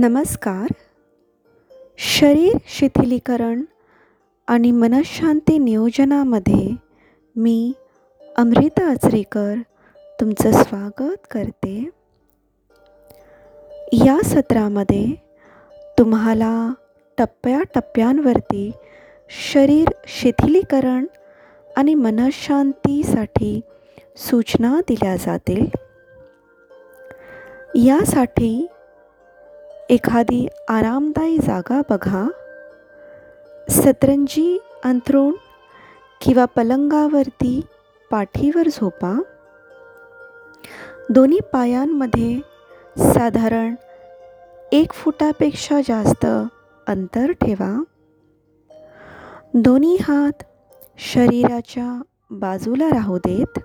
नमस्कार. शरीर शिथिलीकरण आणि मनशांती नियोजनामध्ये मी अमृता आचरेकर तुमचं स्वागत करते. या सत्रामध्ये तुम्हाला टप्प्याटप्प्यांवरती शरीर शिथिलीकरण आणि मनशांतीसाठी सूचना दिल्या जातील. यासाठी एखादी आरामदायी जागा बघा. सतरंजी अंथरूण किंवा पलंगावरती पाठीवर झोपा. दोन्ही पायांमध्ये साधारण एक फुटापेक्षा जास्त अंतर ठेवा. दोन्ही हात शरीराच्या बाजूला राहू देत.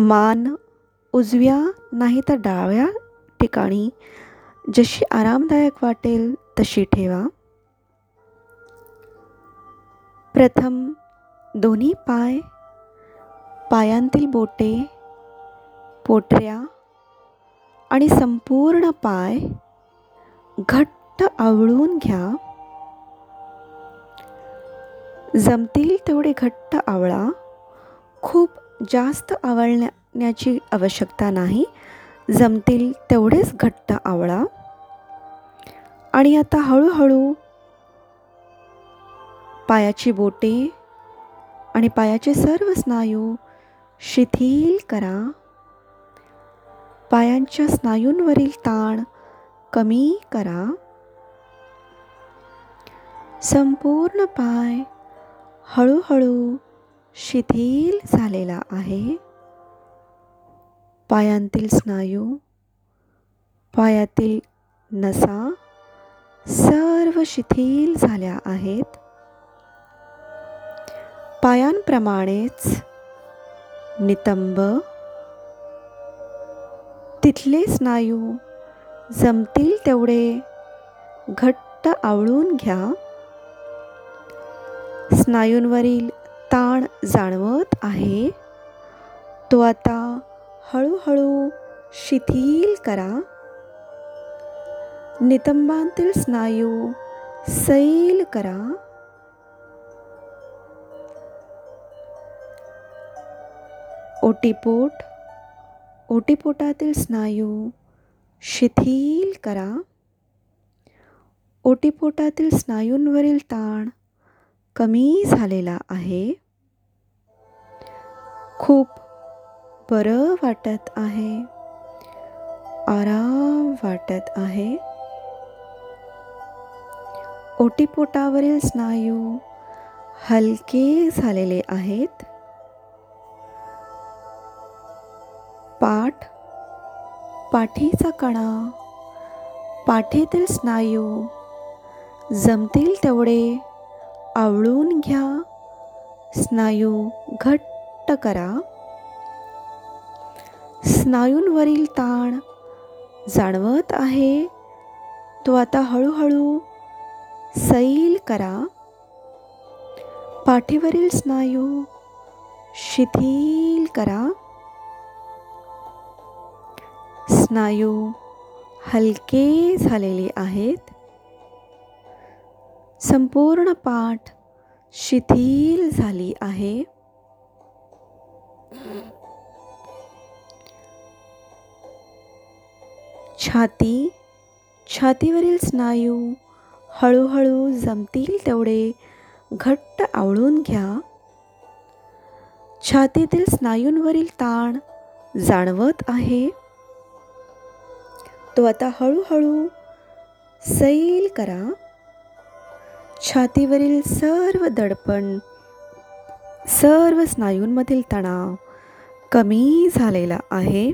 मान उजव्या नाही तर डाव्या ठिकाणी जशी आरामदायक वाटेल तशी ठेवा. प्रथम दोन्ही पाय पायांतील बोटे पोटऱ्या आणि संपूर्ण पाय घट्ट आवळून घ्या. जमतील तेवढे घट्ट आवळा. खूप जास्त आवळण्याची आवश्यकता नाही. जमतील तेवढेच घट्ट आवळा. आणि आता हळूहळू पायाची बोटे आणि पायाचे सर्व स्नायू शिथिल करा. पायांच्या स्नायूंवरील ताण कमी करा. संपूर्ण पाय हळूहळू शिथिल झालेला आहे. पायांतील स्नायू पायातील नसा सर्व शिथिल झाल्या आहेत. पायांप्रमाणेच नितंब. तिथले स्नायू जमतील तेवढे घट्ट आवळून घ्या. स्नायूंवरील ताण जाणवत आहे. तो आता हळूहळू शिथिल करा. नितंबांतील स्नायू सैल करा. ओटीपोट ओटीपोटातील स्नायू शिथिल करा. ओटीपोटातील स्नायूंवरील ताण कमी झालेला आहे. खूप बरं वाटत आहे. आराम वाटत आहे. ओटीपोटावरील स्नायू हलके झालेले आहेत. पाठ. पाठीचा कणा. पाठीतील स्नायू जमतील तेवढे आवळून घ्या. स्नायू घट्ट करा. स्नायूंवरील ताण जाणवत आहे. तो आता हळूहळू सैल करा. पाठीवरील स्नायू शिथिल करा. स्नायू हलके झालेले आहेत. संपूर्ण पाठ शिथिल झाली आहे. छाती छातीवरील स्नायू हळूहळू जमतील तेवढे घट्ट आवळून घ्या. छातीतील स्नायूंवरील ताण जाणवत आहे. तो आता हळूहळू सैल करा. छातीवरील सर्व दडपण सर्व स्नायूंमधील तणाव कमी झालेला आहे.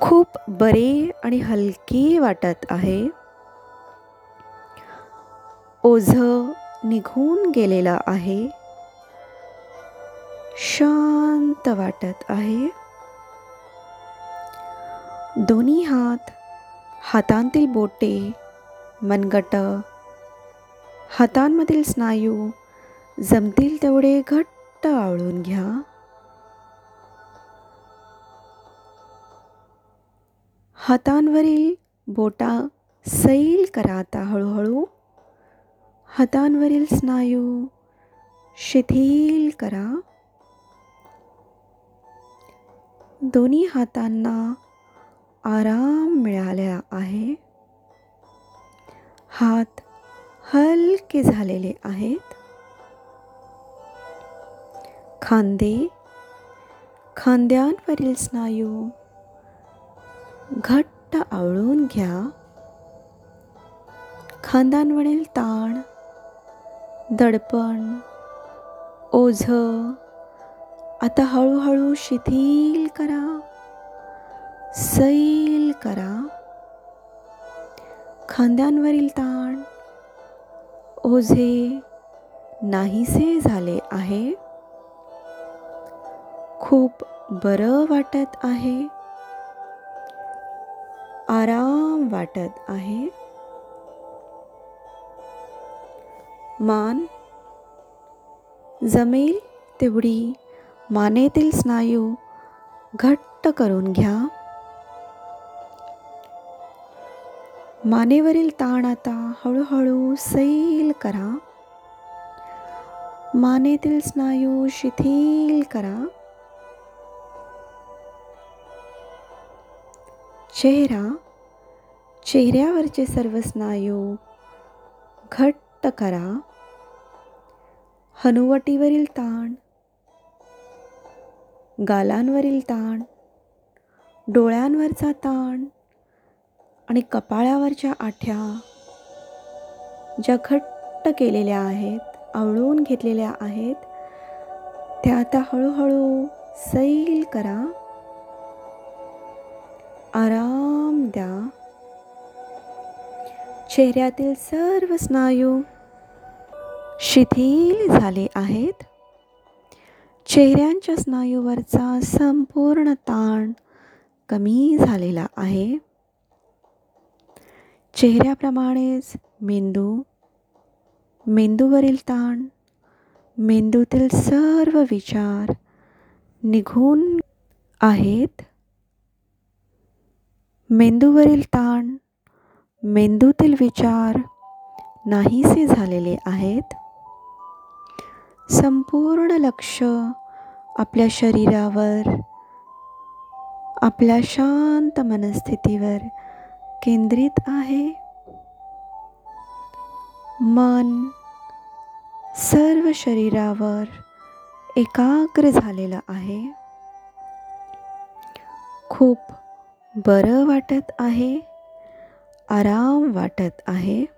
खूप बरे आणि हलके वाटत आहे. ओझ निघून गेलेला आहे. शांत वाटत आहे. दोन्ही हात हातांतील बोटे मनगट हातांमधील स्नायू जमतील तेवढे घट्ट आवळून घ्या. हातांवरील बोटा सैल करा आता हळूहळू. हातांवरील स्नायू शिथिल करा. दोन्ही हातांना आराम मिळाला आहे. हात हलके झालेले आहेत. खांदे खांद्यांवरील स्नायू घट्ट आवळून घ्या. खांद्यांवरील ताण दडपण ओझ. आता हळूहळू शिथिल करा. सैल करा. खांद्यांवरील ताण ओझे नाहीसे झाले आहे. खूप बरं वाटत आहे. आराम वाटत आहे. मान जमेल तेवढी मानेतील स्नायू घट्ट करून घ्या मानेवरील ताण आता हळूहळू सैल करा मानेतील स्नायू शिथिल करा चेहरा चेहऱ्यावरचे सर्व स्नायू करा. हनुवटीवरील ताण गालांवरील ताण डोळ्यांवरचा ताण आणि कपाळावरच्या आठ्या ज्या घट्ट केलेल्या आहेत आवळून घेतलेल्या आहेत त्या आता हळूहळू सैल करा. आराम द्या. चेहऱ्यातील सर्व स्नायू शिथिल झाले आहेत. चेहऱ्यांच्या स्नायूवरचा संपूर्ण ताण कमी झालेला आहे. चेहऱ्याप्रमाणेच मेंदू मेंदूवरील ताण मेंदूतील सर्व विचार निघून आहेत. मेंदूवरील ताण मेंदूतील विचार नाहीसे झालेले आहेत. संपूर्ण लक्ष आपल्या शरीरावर आपल्या शांत मनस्थितीवर केंद्रित आहे. मन सर्व शरीरावर एकाग्र झालेलं आहे. खूप बरं वाटत आहे आराम वाटत आहे.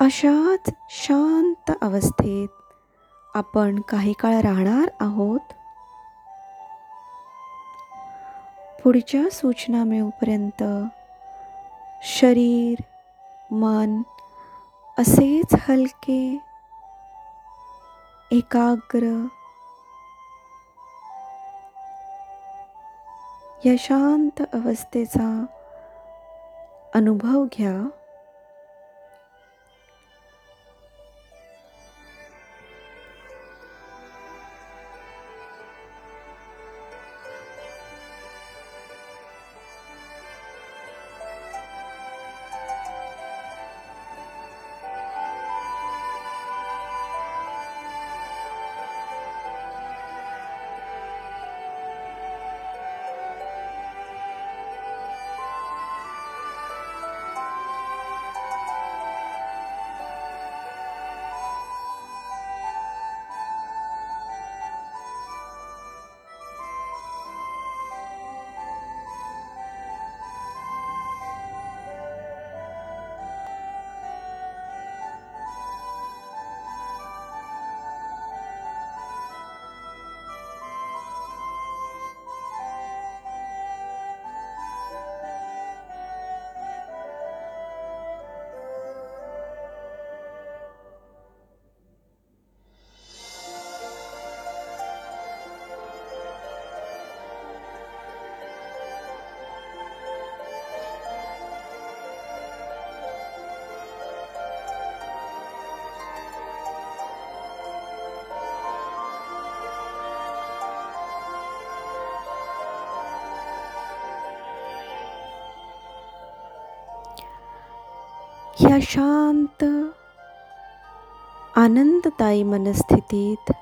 अशाच शांत अवस्थेत आपण काही काळ राहणार आहोत? पुढच्या सूचना मिळूपर्यंत शरीर मन असेच हलके एकाग्र. या शांत अवस्थेचा अनुभव घ्या. या शांत आनंददायी मनस्थितीत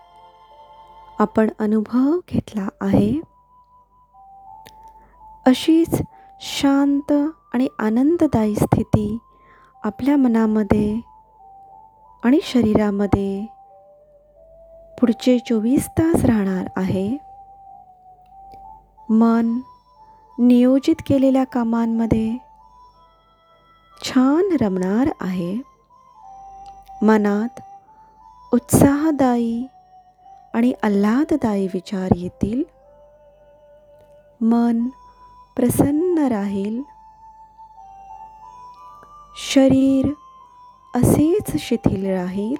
आपण अनुभव घेतला आहे. अशीच शांत आणि आनंददायी स्थिती आपल्या मनामध्ये आणि शरीरामध्ये पुढचे चोवीस तास राहणार आहे. मन नियोजित केलेल्या कामांमध्ये छान रमणार आहे. मनात उत्साहदायी आणि आल्हाददायी विचार येतील. मन प्रसन्न राहील. शरीर असेच शिथिल राहील.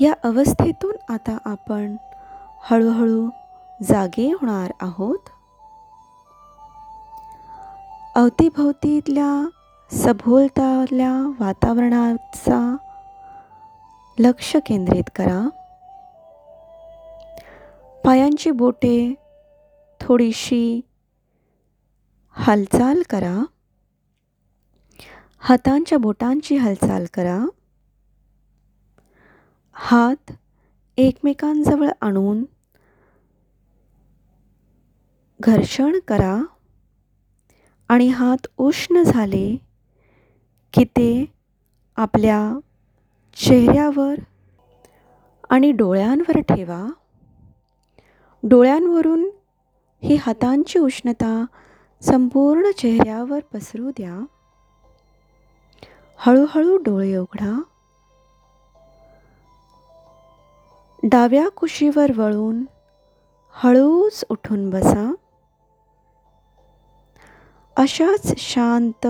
या अवस्थेतून आता आपण हळूहळू जागे होणार आहोत. अवतीभोवतीतल्या सभोवताल्या वातावरणाचा लक्ष केंद्रित करा. पायांची बोटे थोडीशी हालचाल करा. हातांच्या बोटांची हालचाल करा. हात एकमेकांजवळ आणून घर्षण करा. आणि हात उष्ण झाले की ते आपल्या चेहऱ्यावर आणि डोळ्यांवर ठेवा. डोळ्यांवरून ही हातांची उष्णता संपूर्ण चेहऱ्यावर पसरू द्या. हळूहळू डोळे उघडा. डाव्या कुशीवर वळून हळूच उठून बसा. अशाच शांत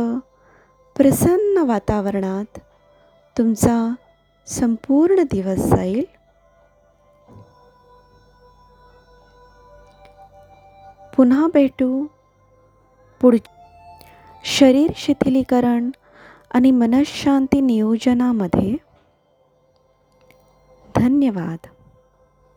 प्रसन्न वातावरणात तुमचा संपूर्ण दिवस जाईल. पुन्हा भेटू. पुढ शरीर शिथिलीकरण आणि मनशांती नियोजनामध्ये. धन्यवाद.